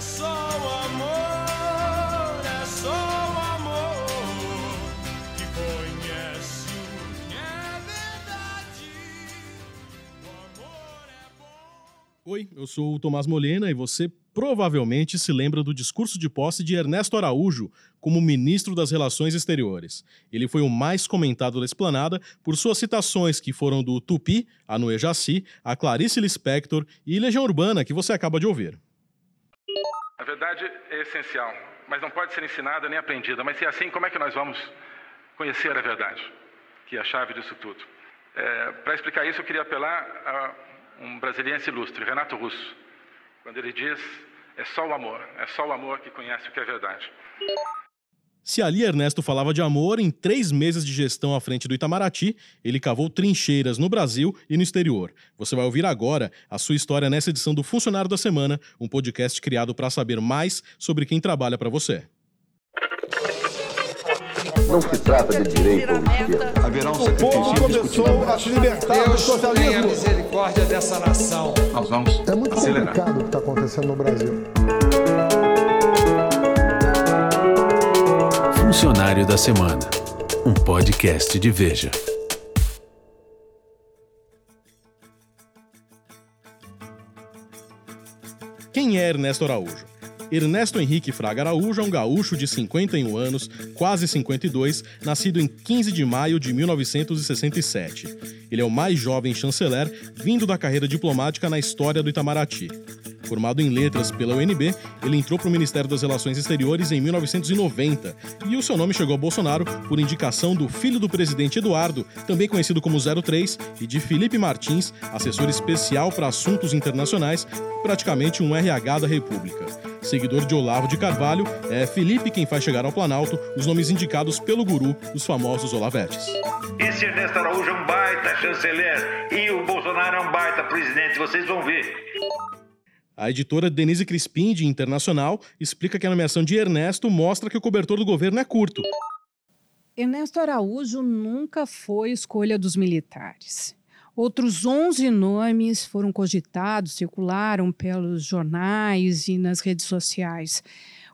É só o amor, é só o amor que conhece é verdade. O amor é bom. Oi, eu sou o Tomás Molena e você provavelmente se lembra do discurso de posse de Ernesto Araújo como ministro das Relações Exteriores. Ele foi o mais comentado da esplanada por suas citações que foram do Tupi, a Noé Jaci, a Clarice Lispector e Legião Urbana, que você acaba de ouvir. Verdade é essencial, mas não pode ser ensinada nem aprendida. Mas se é assim, como é que nós vamos conhecer a verdade, que é a chave disso tudo? Para explicar isso, eu queria apelar a um brasiliense ilustre, Renato Russo, quando ele diz: é só o amor, é só o amor que conhece o que é verdade. Se ali Ernesto falava de amor, em três meses de gestão à frente do Itamaraty, ele cavou trincheiras no Brasil e no exterior. Você vai ouvir agora a sua história nessa edição do Funcionário da Semana, um podcast criado para saber mais sobre quem trabalha para você. Não se trata de direita ou esquerda. Haverá um povo sacrifício começou a se libertar do Deus tenha socialismo. misericórdia dessa nação. Nós vamos É muito acelerar. complicado o que está acontecendo no Brasil. Da Semana, um podcast de Veja. Quem é Ernesto Araújo? Ernesto Henrique Fraga Araújo é um gaúcho de 51 anos, quase 52, nascido em 15 de maio de 1967. Ele é o mais jovem chanceler vindo da carreira diplomática na história do Itamaraty. Formado em letras pela UNB, ele entrou para o Ministério das Relações Exteriores em 1990 e o seu nome chegou a Bolsonaro por indicação do filho do presidente Eduardo, também conhecido como 03, e de Felipe Martins, assessor especial para assuntos internacionais, praticamente um RH da República. Seguidor de Olavo de Carvalho, é Felipe quem faz chegar ao Planalto os nomes indicados pelo guru dos famosos Olavetes. Esse Ernesto Araújo é um baita chanceler e o Bolsonaro é um baita presidente, vocês vão ver. A editora Denise Crispim, de Internacional, explica que a nomeação de Ernesto mostra que o cobertor do governo é curto. Ernesto Araújo nunca foi escolha dos militares. Outros 11 nomes foram cogitados, circularam pelos jornais e nas redes sociais.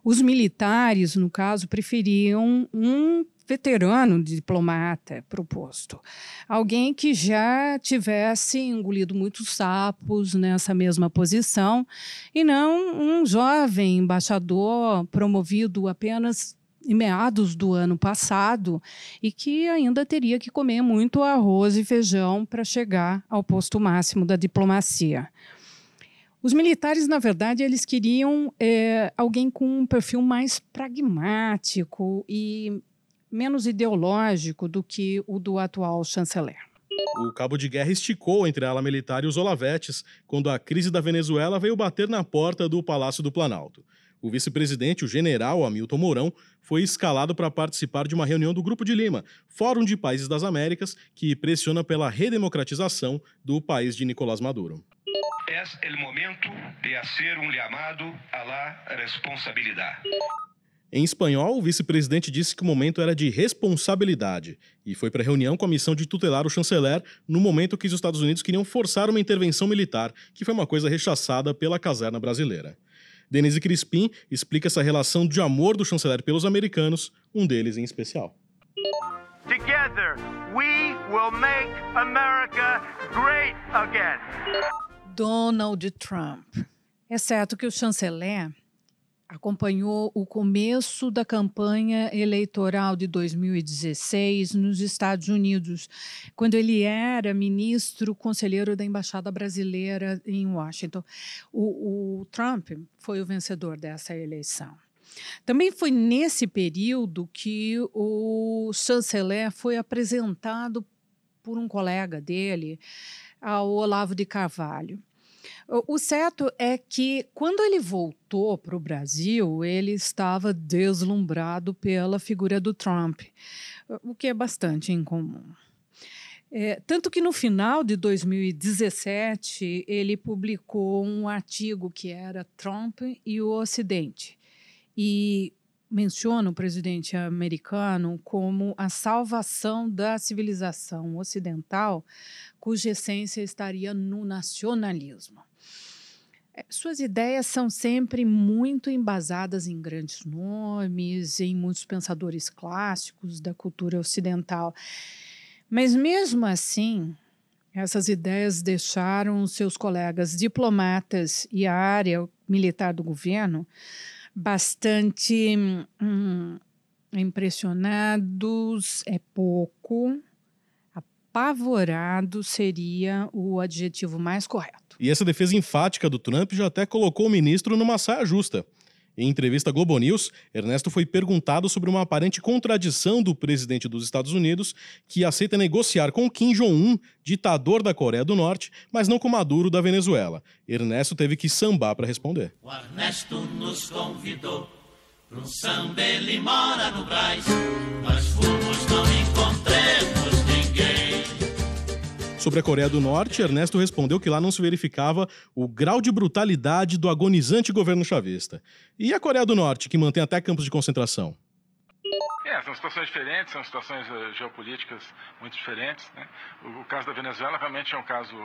Os militares, no caso, preferiam um veterano diplomata proposto. Alguém que já tivesse engolido muitos sapos nessa mesma posição e não um jovem embaixador promovido apenas em meados do ano passado e que ainda teria que comer muito arroz e feijão para chegar ao posto máximo da diplomacia. Os militares, na verdade, eles queriam é, alguém com um perfil mais pragmático e menos ideológico do que o do atual chanceler. O cabo de guerra esticou entre a ala militar e os Olavetes quando a crise da Venezuela veio bater na porta do Palácio do Planalto. O vice-presidente, o general Hamilton Mourão, foi escalado para participar de uma reunião do Grupo de Lima, Fórum de Países das Américas, que pressiona pela redemocratização do país de Nicolás Maduro. É o momento de fazer um chamado à la responsabilidade. Em espanhol, o vice-presidente disse que o momento era de responsabilidade e foi para a reunião com a missão de tutelar o chanceler no momento que os Estados Unidos queriam forçar uma intervenção militar, que foi uma coisa rechaçada pela caserna brasileira. Denise Crispim explica essa relação de amor do chanceler pelos americanos, um deles em especial. Together, we will make America great again. Donald Trump. Exceto que o chanceler acompanhou o começo da campanha eleitoral de 2016 nos Estados Unidos, quando ele era ministro conselheiro da Embaixada Brasileira em Washington. O, o Trump foi o vencedor dessa eleição. Também foi nesse período que o chanceler foi apresentado por um colega dele, ao Olavo de Carvalho. O, certo é que, quando ele voltou para o Brasil, ele estava deslumbrado pela figura do Trump, o que é bastante incomum. É, tanto que no final de 2017 ele publicou um artigo que era Trump e o Ocidente e menciona o presidente americano como a salvação da civilização ocidental, cuja essência estaria no nacionalismo. É, suas ideias são sempre muito embasadas em grandes nomes, em muitos pensadores clássicos da cultura ocidental. Mas mesmo assim, essas ideias deixaram seus colegas diplomatas e a área militar do governo bastante hum, impressionados, é pouco, apavorado seria o adjetivo mais correto. E essa defesa enfática do Trump já até colocou o ministro numa saia justa. Em entrevista à Globo News, Ernesto foi perguntado sobre uma aparente contradição do presidente dos Estados Unidos, que aceita negociar com Kim Jong-un, ditador da Coreia do Norte, mas não com Maduro da Venezuela. Ernesto teve que sambar para responder. O Ernesto nos convidou para um samba, ele mora no Brás. Sobre a Coreia do Norte, Ernesto respondeu que lá não se verificava o grau de brutalidade do agonizante governo chavista. E a Coreia do Norte, que mantém até campos de concentração? É, são situações diferentes, são situações uh, geopolíticas muito diferentes. Né? O, o, caso da Venezuela realmente é um caso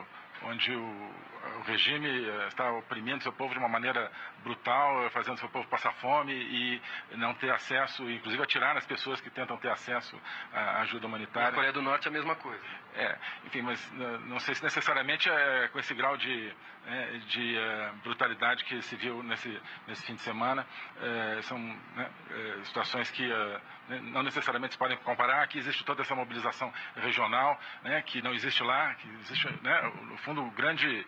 onde o, o regime uh, está oprimindo seu povo de uma maneira brutal, fazendo seu povo passar fome e não ter acesso, inclusive atirar nas pessoas que tentam ter acesso à ajuda humanitária. Na Coreia do Norte é a mesma coisa. É, enfim, mas não sei se necessariamente é com esse grau de, é, de uh, brutalidade que se viu nesse, nesse fim de semana. É, são né, é, situações que né, não necessariamente se podem comparar. Aqui existe toda essa mobilização regional, né, que não existe lá, que existe, né, no fundo, o grande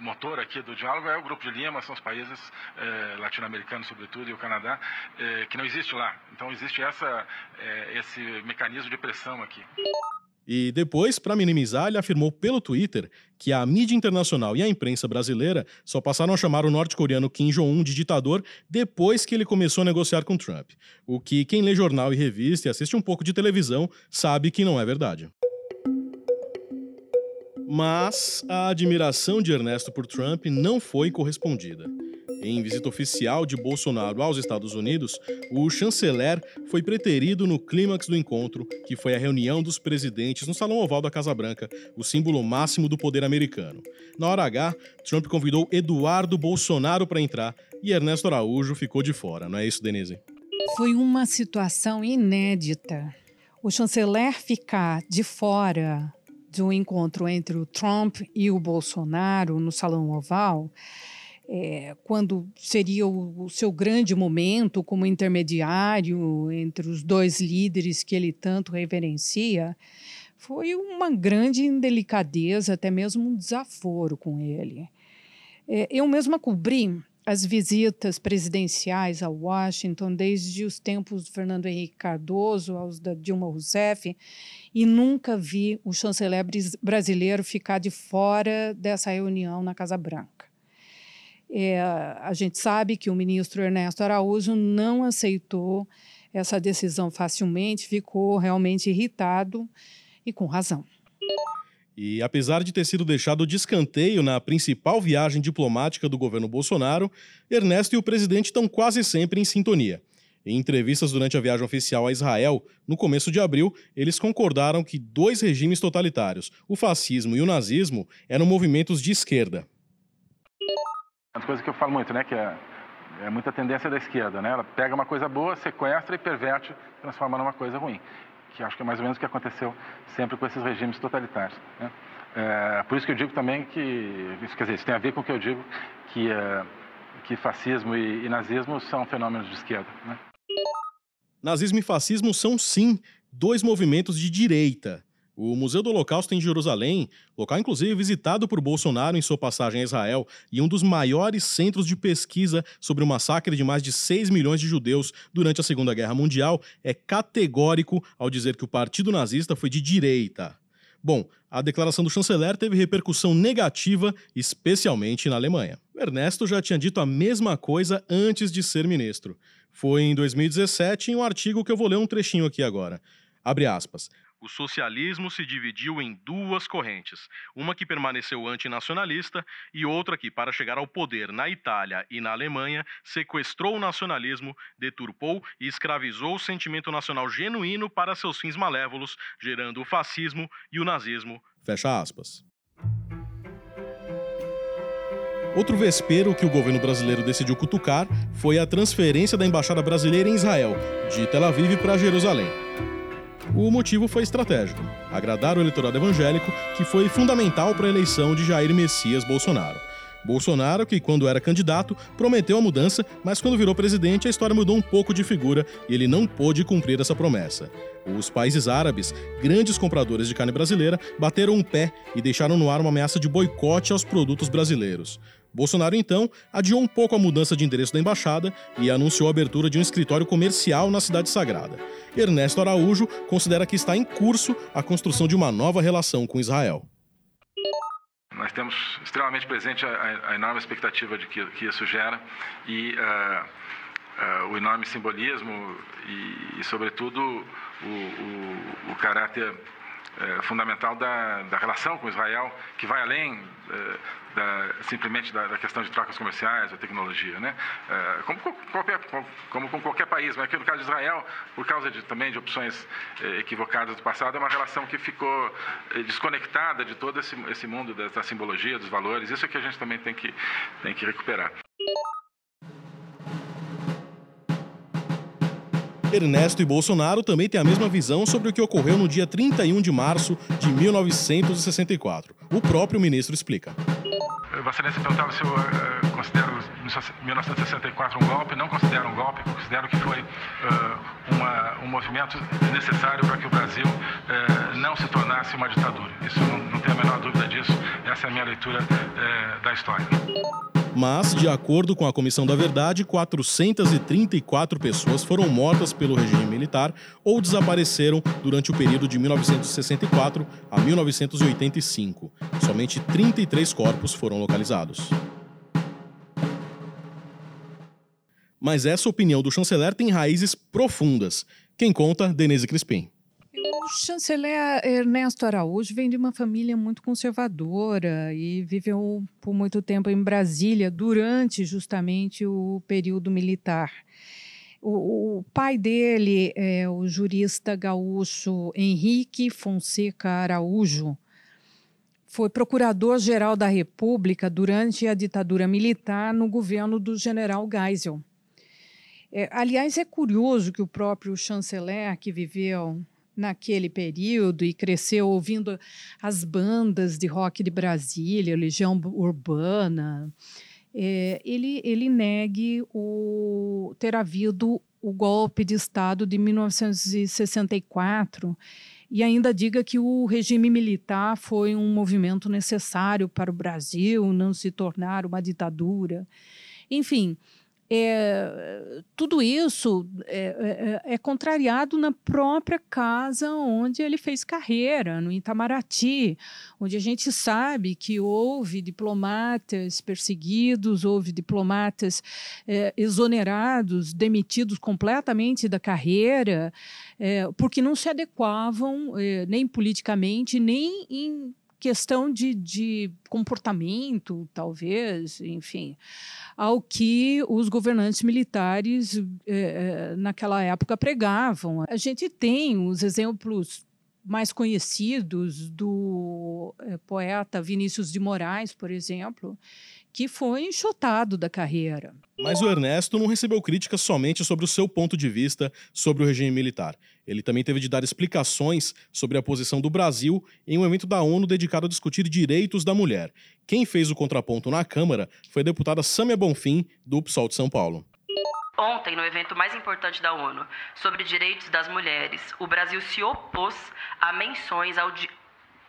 motor aqui do diálogo é o Grupo de Lima, são os países latino-americanos, sobretudo, e o Canadá, que não existe lá. Então existe essa, esse mecanismo de pressão aqui. E depois, para minimizar, ele afirmou pelo Twitter que a mídia internacional e a imprensa brasileira só passaram a chamar o norte-coreano Kim Jong-un de ditador depois que ele começou a negociar com Trump. O que quem lê jornal e revista e assiste um pouco de televisão sabe que não é verdade. Mas a admiração de Ernesto por Trump não foi correspondida. Em visita oficial de Bolsonaro aos Estados Unidos, o chanceler foi preterido no clímax do encontro, que foi a reunião dos presidentes no Salão Oval da Casa Branca, o símbolo máximo do poder americano. Na hora H, Trump convidou Eduardo Bolsonaro para entrar e Ernesto Araújo ficou de fora, não é isso, Denise? Foi uma situação inédita. O chanceler ficar de fora do encontro entre o Trump e o Bolsonaro no Salão Oval é, quando seria o, o, seu grande momento como intermediário entre os dois líderes que ele tanto reverencia, foi uma grande indelicadeza, até mesmo um desaforo com ele. É, eu mesma cobri as visitas presidenciais a Washington desde os tempos do Fernando Henrique Cardoso aos da Dilma Rousseff e nunca vi o chanceler brasileiro ficar de fora dessa reunião na Casa Branca. É, a gente sabe que o ministro Ernesto Araújo não aceitou essa decisão facilmente, ficou realmente irritado e com razão. E apesar de ter sido deixado de escanteio na principal viagem diplomática do governo Bolsonaro, Ernesto e o presidente estão quase sempre em sintonia. Em entrevistas durante a viagem oficial a Israel, no começo de abril, eles concordaram que dois regimes totalitários, o fascismo e o nazismo, eram movimentos de esquerda. Uma coisa que eu falo muito, né, que é, é muita tendência da esquerda, né? Ela pega uma coisa boa, sequestra e perverte, transforma numa coisa ruim. Que acho que é mais ou menos o que aconteceu sempre com esses regimes totalitários. Né? É, por isso que eu digo também que, isso, quer dizer, isso tem a ver com o que eu digo, que, é, que fascismo e, e, nazismo são fenômenos de esquerda. Né? Nazismo e fascismo são, sim, dois movimentos de direita. O Museu do Holocausto em Jerusalém, local inclusive visitado por Bolsonaro em sua passagem a Israel e um dos maiores centros de pesquisa sobre o massacre de mais de 6 milhões de judeus durante a Segunda Guerra Mundial, é categórico ao dizer que o Partido Nazista foi de direita. Bom, a declaração do chanceler teve repercussão negativa, especialmente na Alemanha. Ernesto já tinha dito a mesma coisa antes de ser ministro. Foi em 2017 em um artigo que eu vou ler um trechinho aqui agora. Abre aspas o socialismo se dividiu em duas correntes, uma que permaneceu antinacionalista e outra que, para chegar ao poder na Itália e na Alemanha, sequestrou o nacionalismo, deturpou e escravizou o sentimento nacional genuíno para seus fins malévolos, gerando o fascismo e o nazismo. Fecha aspas. Outro vespeiro que o governo brasileiro decidiu cutucar foi a transferência da embaixada brasileira em Israel, de Tel Aviv para Jerusalém. O motivo foi estratégico: agradar o eleitorado evangélico, que foi fundamental para a eleição de Jair Messias Bolsonaro. Bolsonaro, que quando era candidato, prometeu a mudança, mas quando virou presidente, a história mudou um pouco de figura e ele não pôde cumprir essa promessa. Os países árabes, grandes compradores de carne brasileira, bateram um pé e deixaram no ar uma ameaça de boicote aos produtos brasileiros. Bolsonaro, então, adiou um pouco a mudança de endereço da embaixada e anunciou a abertura de um escritório comercial na cidade sagrada. Ernesto Araújo considera que está em curso a construção de uma nova relação com Israel. Nós temos extremamente presente a, a enorme expectativa de que, que isso gera e uh, uh, o enorme simbolismo e, e sobretudo, o, o, o caráter é, fundamental da, da, relação com Israel, que vai além é, da, simplesmente da, da, questão de trocas comerciais ou tecnologia, né? É, como, qualquer, como com qualquer país, mas aqui no caso de Israel, por causa de, também de opções é, equivocadas do passado, é uma relação que ficou é, desconectada de todo esse, esse mundo da, da simbologia, dos valores. Isso é que a gente também tem que, tem que recuperar. Ernesto e Bolsonaro também têm a mesma visão sobre o que ocorreu no dia 31 de março de 1964. O próprio ministro explica. Vossa Excelência perguntava se eu uh, considero 1964 um golpe. Não considero um golpe, considero que foi uh, uma, um movimento necessário para que o Brasil uh, não se tornasse uma ditadura. Isso não, não tem a menor dúvida disso. Essa é a minha leitura da história. Mas, de acordo com a Comissão da Verdade, 434 pessoas foram mortas pelo regime militar ou desapareceram durante o período de 1964 a 1985. Somente 33 corpos foram localizados. Mas essa opinião do chanceler tem raízes profundas. Quem conta, Denise Crispim. O chanceler Ernesto Araújo vem de uma família muito conservadora e viveu por muito tempo em Brasília durante justamente o período militar. O, o, pai dele é o jurista gaúcho Henrique Fonseca Araújo. Foi procurador-geral da República durante a ditadura militar no governo do general Geisel. É, aliás, é curioso que o próprio chanceler, que viveu naquele período e cresceu ouvindo as bandas de rock de Brasília, Legião Urbana, é, ele, ele negue o, ter havido o golpe de Estado de 1964 e ainda diga que o regime militar foi um movimento necessário para o Brasil não se tornar uma ditadura. Enfim, é, tudo isso é, é, é, contrariado na própria casa onde ele fez carreira, no Itamaraty, onde a gente sabe que houve diplomatas perseguidos, houve diplomatas é, exonerados, demitidos completamente da carreira, é, porque não se adequavam é, nem politicamente, nem em questão de, de comportamento, talvez, enfim, ao que os governantes militares eh, naquela época pregavam. A gente tem os exemplos mais conhecidos do eh, poeta Vinícius de Moraes, por exemplo, que foi enxotado da carreira. Mas o Ernesto não recebeu críticas somente sobre o seu ponto de vista sobre o regime militar. Ele também teve de dar explicações sobre a posição do Brasil em um evento da ONU dedicado a discutir direitos da mulher. Quem fez o contraponto na Câmara foi a deputada Sâmia Bonfim, do PSOL de São Paulo. Ontem, no evento mais importante da ONU sobre direitos das mulheres, o Brasil se opôs a menções ao,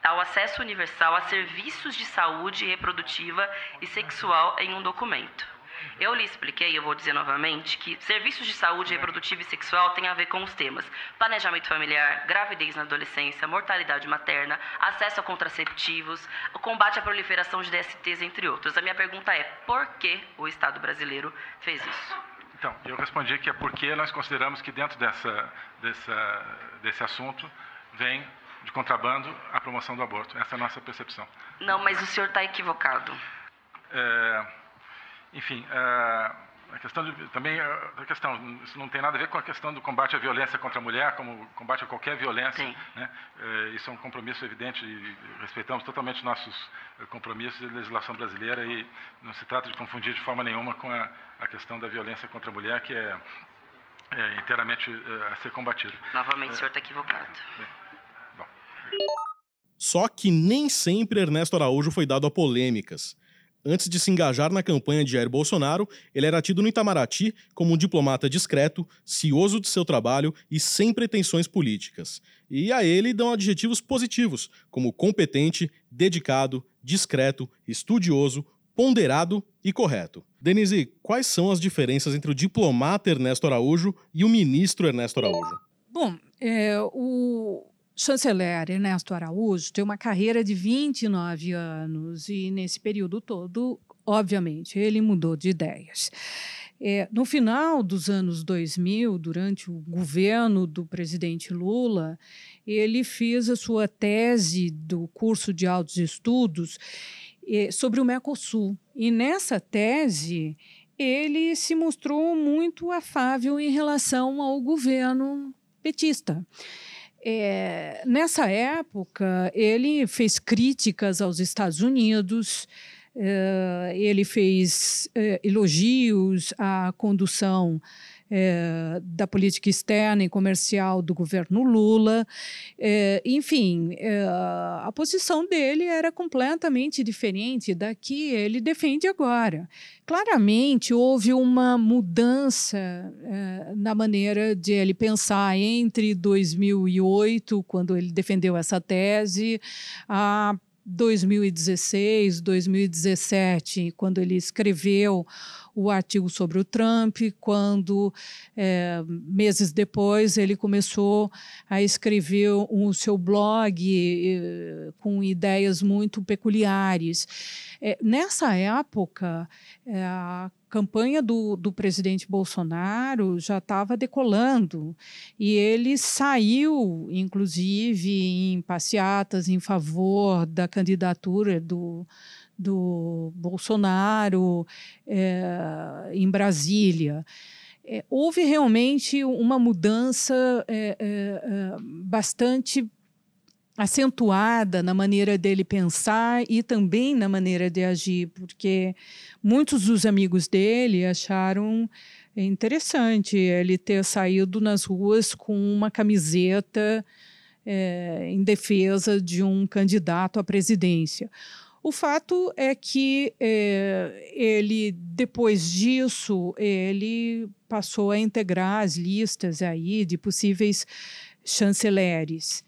ao acesso universal a serviços de saúde reprodutiva e sexual em um documento. Eu lhe expliquei, eu vou dizer novamente, que serviços de saúde reprodutiva e sexual têm a ver com os temas planejamento familiar, gravidez na adolescência, mortalidade materna, acesso a contraceptivos, o combate à proliferação de DSTs, entre outros. A minha pergunta é: por que o Estado brasileiro fez isso? Então, eu respondi que é porque nós consideramos que dentro dessa, dessa, desse assunto vem de contrabando a promoção do aborto. Essa é a nossa percepção. Não, mas o senhor está equivocado. É, enfim, é, a questão de, também a questão. Isso não tem nada a ver com a questão do combate à violência contra a mulher como combate a qualquer violência né? é, isso é um compromisso evidente e respeitamos totalmente nossos compromissos de legislação brasileira e não se trata de confundir de forma nenhuma com a, a questão da violência contra a mulher que é, é inteiramente é, a ser combatida. Novamente o senhor está equivocado. Bom. só que nem sempre Ernesto Araújo foi dado a polêmicas Antes de se engajar na campanha de Jair Bolsonaro, ele era tido no Itamaraty como um diplomata discreto, cioso de seu trabalho e sem pretensões políticas. E a ele dão adjetivos positivos, como competente, dedicado, discreto, estudioso, ponderado e correto. Denise, quais são as diferenças entre o diplomata Ernesto Araújo e o ministro Ernesto Araújo? Bom, é, o, chanceler Ernesto Araújo tem uma carreira de 29 anos e, nesse período todo, obviamente, ele mudou de ideias. É, no final dos anos 2000, durante o governo do presidente Lula, ele fez a sua tese do curso de altos estudos é, sobre o Mercosul. E nessa tese, ele se mostrou muito afável em relação ao governo petista. É, nessa época, ele fez críticas aos Estados Unidos, é, ele fez é, elogios à condução é, da política externa e comercial do governo Lula. É, enfim, é, a posição dele era completamente diferente da que ele defende agora. Claramente houve uma mudança é, na maneira de ele pensar entre 2008, quando ele defendeu essa tese, a 2016, 2017, quando ele escreveu o artigo sobre o Trump, quando, é, meses depois, ele começou a escrever o seu blog eh, com ideias muito peculiares. É, nessa época, é, a campanha do, do presidente Bolsonaro já estava decolando e ele saiu, inclusive, em passeatas em favor da candidatura do, do Bolsonaro é, em Brasília. É, houve realmente uma mudança é, bastante acentuada na maneira dele pensar e também na maneira de agir, porque muitos dos amigos dele acharam interessante ele ter saído nas ruas com uma camiseta é, em defesa de um candidato à presidência. O fato é que é, ele, depois disso, ele passou a integrar as listas aí de possíveis chanceleres.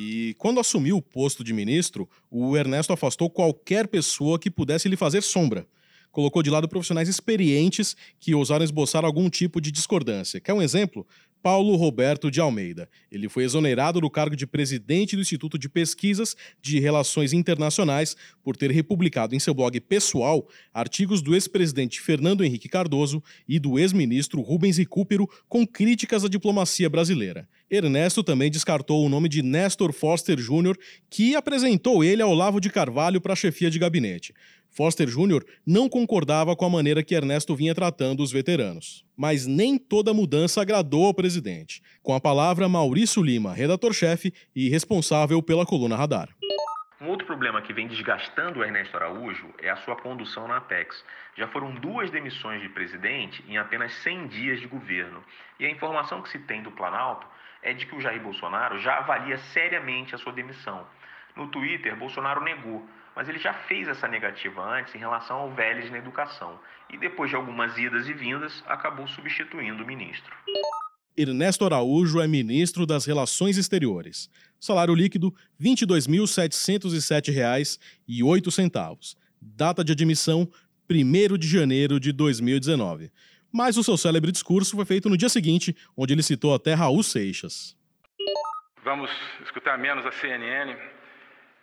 E quando assumiu o posto de ministro, o Ernesto afastou qualquer pessoa que pudesse lhe fazer sombra. Colocou de lado profissionais experientes que ousaram esboçar algum tipo de discordância. Quer um exemplo? Paulo Roberto de Almeida. Ele foi exonerado do cargo de presidente do Instituto de Pesquisas de Relações Internacionais por ter republicado em seu blog pessoal artigos do ex-presidente Fernando Henrique Cardoso e do ex-ministro Rubens Recupero com críticas à diplomacia brasileira. Ernesto também descartou o nome de Nestor Foster Jr., que apresentou ele ao Olavo de Carvalho para a chefia de gabinete. Foster Jr. não concordava com a maneira que Ernesto vinha tratando os veteranos. Mas nem toda mudança agradou ao presidente. Com a palavra, Maurício Lima, redator-chefe e responsável pela coluna Radar. Um outro problema que vem desgastando o Ernesto Araújo é a sua condução na Apex. Já foram duas demissões de presidente em apenas 100 dias de governo. E a informação que se tem do Planalto é de que o Jair Bolsonaro já avalia seriamente a sua demissão. No Twitter, Bolsonaro negou, mas ele já fez essa negativa antes em relação ao Vélez na educação e depois de algumas idas e vindas acabou substituindo o ministro. Ernesto Araújo é ministro das Relações Exteriores. Salário líquido R$ 22.707,08. Data de admissão 1 de janeiro de 2019. Mas o seu célebre discurso foi feito no dia seguinte, onde ele citou até Raul Seixas. Vamos escutar menos a CNN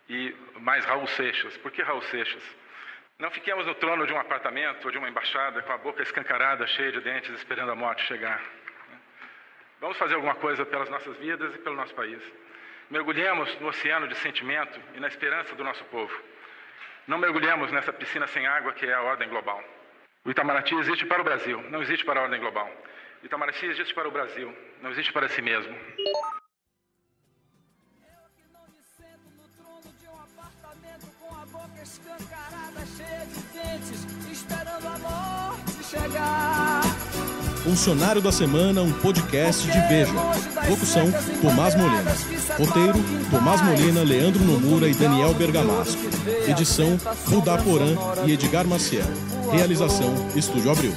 e mais Raul Seixas. Por que Raul Seixas? Não fiquemos no trono de um apartamento ou de uma embaixada com a boca escancarada, cheia de dentes, esperando a morte chegar. Vamos fazer alguma coisa pelas nossas vidas e pelo nosso país. Mergulhemos no oceano de sentimento e na esperança do nosso povo. Não mergulhemos nessa piscina sem água que é a ordem global. O Itamaraty existe para o Brasil, não existe para a ordem global. O Itamaraty existe para o Brasil, não existe para si mesmo. escancarada, cheia de dentes, esperando a morte chegar. Funcionário da Semana, um podcast de Veja. Locução: Tomás Molina. Roteiro: Tomás Molina, Leandro Nomura e Daniel Bergamasco. Edição: Rudá Porã e Edgar Maciel. Realização: Estúdio Abril.